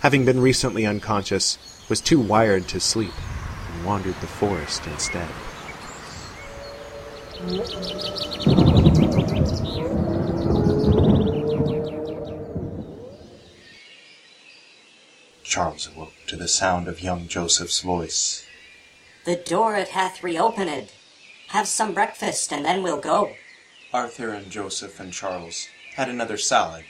having been recently unconscious, was too wired to sleep and wandered the forest instead. Charles awoke to the sound of young Joseph's voice. The door it hath reopened. Have some breakfast, and then we'll go. Arthur and Joseph and Charles had another salad,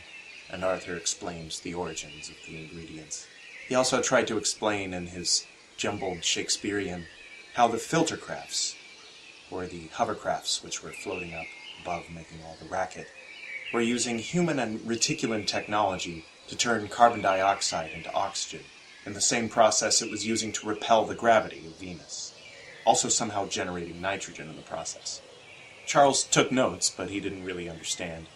and Arthur explains the origins of the ingredients. He also tried to explain in his jumbled Shakespearean how the filter crafts, or the hovercrafts which were floating up above making all the racket, were using human and reticulan technology to turn carbon dioxide into oxygen, in the same process it was using to repel the gravity of Venus, also somehow generating nitrogen in the process. Charles took notes, but he didn't really understand.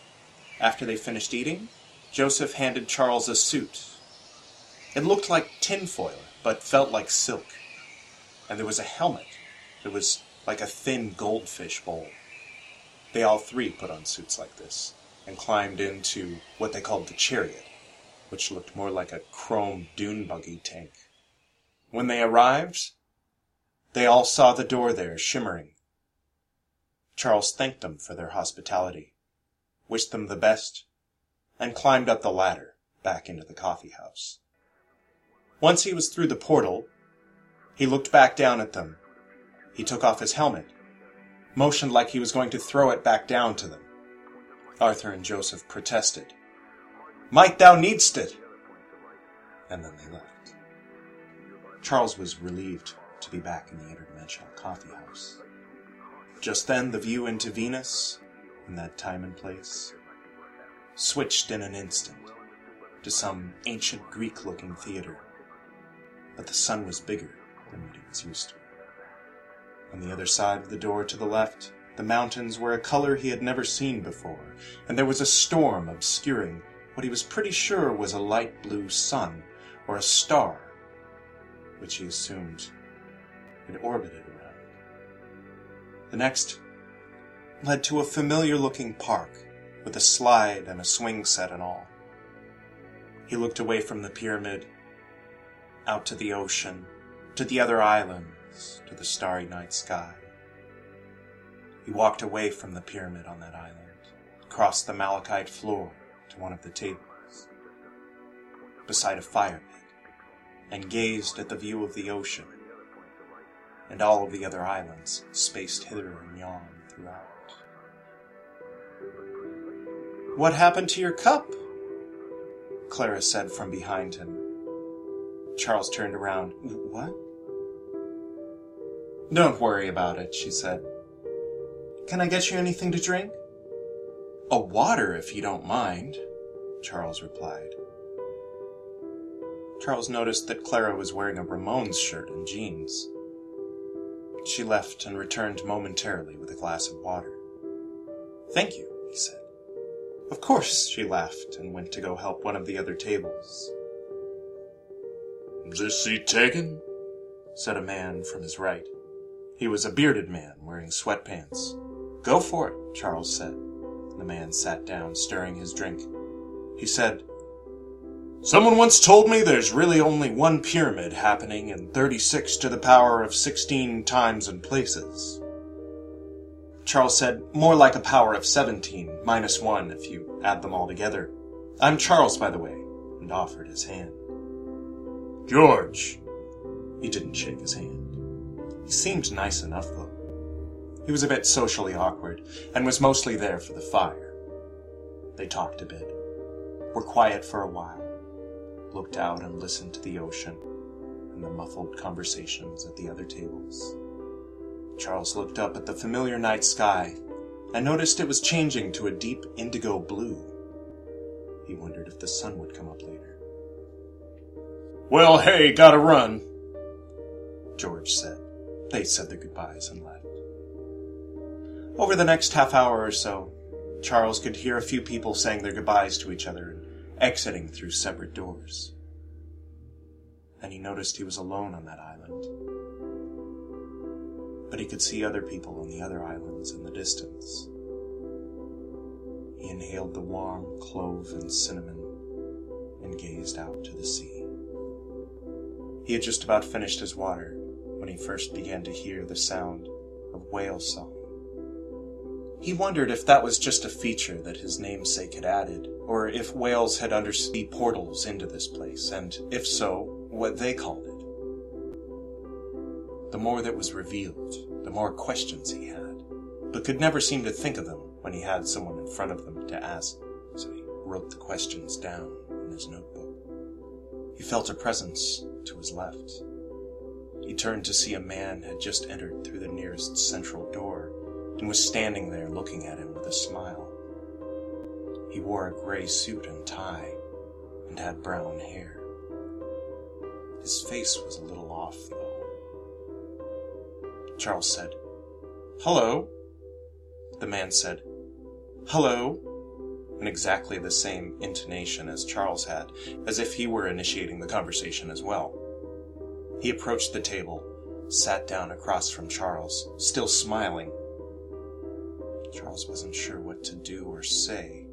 After they finished eating, Joseph handed Charles a suit. It looked like tinfoil, but felt like silk. And there was a helmet that was like a thin goldfish bowl. They all three put on suits like this and climbed into what they called the chariot, which looked more like a chrome dune buggy tank. When they arrived, they all saw the door there shimmering. Charles thanked them for their hospitality, wished them the best, and climbed up the ladder back into the coffee house. Once he was through the portal, he looked back down at them. He took off his helmet, motioned like he was going to throw it back down to them. Arthur and Joseph protested. Might thou needst it! And then they left. Charles was relieved to be back in the interdimensional coffee house. Just then, the view into Venus, in that time and place, switched in an instant to some ancient Greek looking theater. But the sun was bigger than what he was used to. On the other side of the door to the left, the mountains were a color he had never seen before, and there was a storm obscuring what he was pretty sure was a light blue sun or a star, which he assumed it orbited around. The next led to a familiar looking park with a slide and a swing set and all. He looked away from the pyramid, out to the ocean, to the other islands, to the starry night sky. He walked away from the pyramid on that island, crossed the malachite floor to one of the tables, beside a fire pit, and gazed at the view of the ocean and all of the other islands spaced hither and yon throughout. What happened to your cup? Clara said from behind him. Charles turned around. What? Don't worry about it, she said. Can I get you anything to drink? A water, if you don't mind, Charles replied. Charles noticed that Clara was wearing a Ramones shirt and jeans. She left and returned momentarily with a glass of water. Thank you, he said. Of course, she laughed and went to go help one of the other tables. This seat taken? said a man from his right. He was a bearded man wearing sweatpants. Go for it, Charles said. The man sat down, stirring his drink. He said, Someone once told me there's really only one pyramid happening in 36 to the power of 16 times and places. Charles said, More like a power of 17, minus one if you add them all together. I'm Charles, by the way, and offered his hand. George. He didn't shake his hand. He seemed nice enough, though. He was a bit socially awkward, and was mostly there for the fire. They talked a bit, were quiet for a while, looked out and listened to the ocean and the muffled conversations at the other tables. Charles looked up at the familiar night sky and noticed it was changing to a deep indigo blue. He wondered if the sun would come up later. Well, hey, gotta run, George said. They said their goodbyes and left. Over the next half hour or so, Charles could hear a few people saying their goodbyes to each other and exiting through separate doors. And he noticed he was alone on that island. But he could see other people on the other islands in the distance. He inhaled the warm clove and cinnamon and gazed out to the sea. He had just about finished his water when he first began to hear the sound of whale song. He wondered if that was just a feature that his namesake had added, or if whales had undersea portals into this place, and if so, what they called. The more that was revealed, the more questions he had, but could never seem to think of them when he had someone in front of them to ask, so he wrote the questions down in his notebook. He felt a presence to his left. He turned to see a man had just entered through the nearest central door and was standing there looking at him with a smile. He wore a gray suit and tie and had brown hair. His face was a little off, though. Charles said, Hello. The man said, Hello, in exactly the same intonation as Charles had, as if he were initiating the conversation as well. He approached the table, sat down across from Charles, still smiling. Charles wasn't sure what to do or say.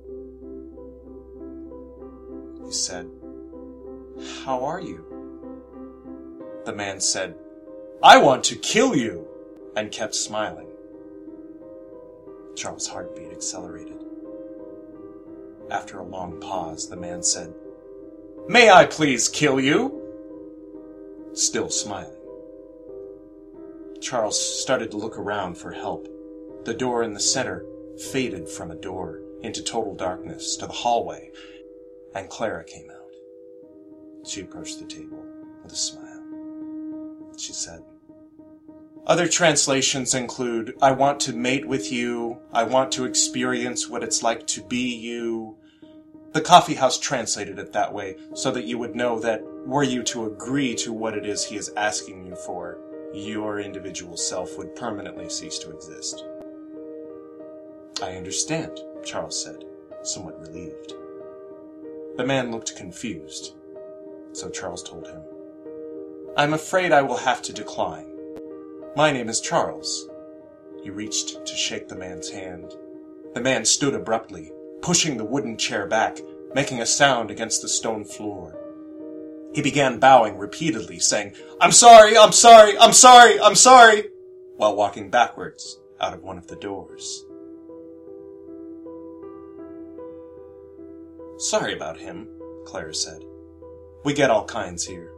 He said, How are you? The man said, I want to kill you and kept smiling. Charles' heartbeat accelerated. After a long pause, the man said, May I please kill you? Still smiling. Charles started to look around for help. The door in the center faded from a door into total darkness to the hallway, and Clara came out. She approached the table with a smile. She said, other translations include, I want to mate with you, I want to experience what it's like to be you. The coffee house translated it that way so that you would know that were you to agree to what it is he is asking you for, your individual self would permanently cease to exist. I understand, Charles said, somewhat relieved. The man looked confused, so Charles told him, I'm afraid I will have to decline. My name is Charles. He reached to shake the man's hand. The man stood abruptly, pushing the wooden chair back, making a sound against the stone floor. He began bowing repeatedly, saying, I'm sorry, I'm sorry, I'm sorry, I'm sorry, while walking backwards out of one of the doors. Sorry about him, Clara said. We get all kinds here.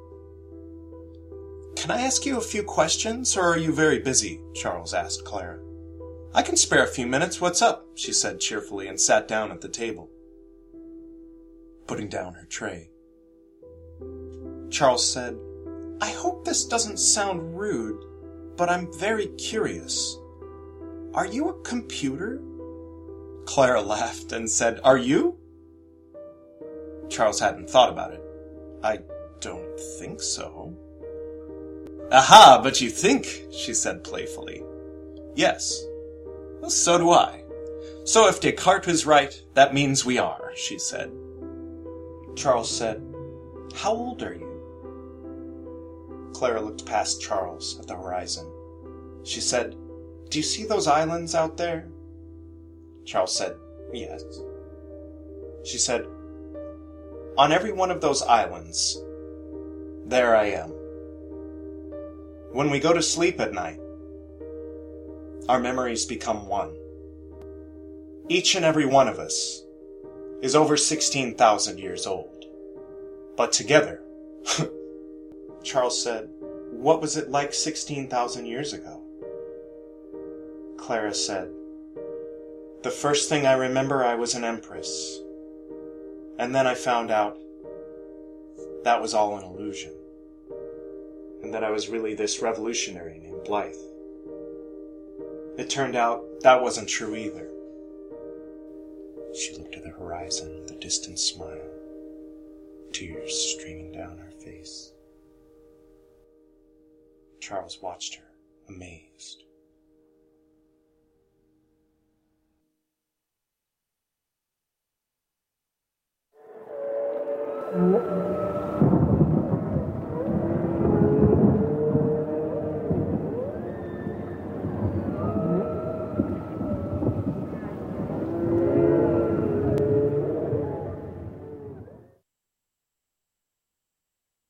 Can I ask you a few questions, or are you very busy? Charles asked Clara. I can spare a few minutes. What's up? she said cheerfully and sat down at the table, putting down her tray. Charles said, I hope this doesn't sound rude, but I'm very curious. Are you a computer? Clara laughed and said, Are you? Charles hadn't thought about it. I don't think so. Aha, but you think, she said playfully. Yes. Well, so do I. So if Descartes is right, that means we are, she said. Charles said, How old are you? Clara looked past Charles at the horizon. She said, Do you see those islands out there? Charles said, Yes. She said, On every one of those islands, there I am when we go to sleep at night, our memories become one. Each and every one of us is over 16,000 years old. But together, Charles said, What was it like 16,000 years ago? Clara said, The first thing I remember, I was an empress. And then I found out that was all an illusion and that I was really this revolutionary named Blythe. It turned out that wasn't true either. She looked at the horizon with a distant smile, tears streaming down her face. Charles watched her, amazed. Mm-hmm.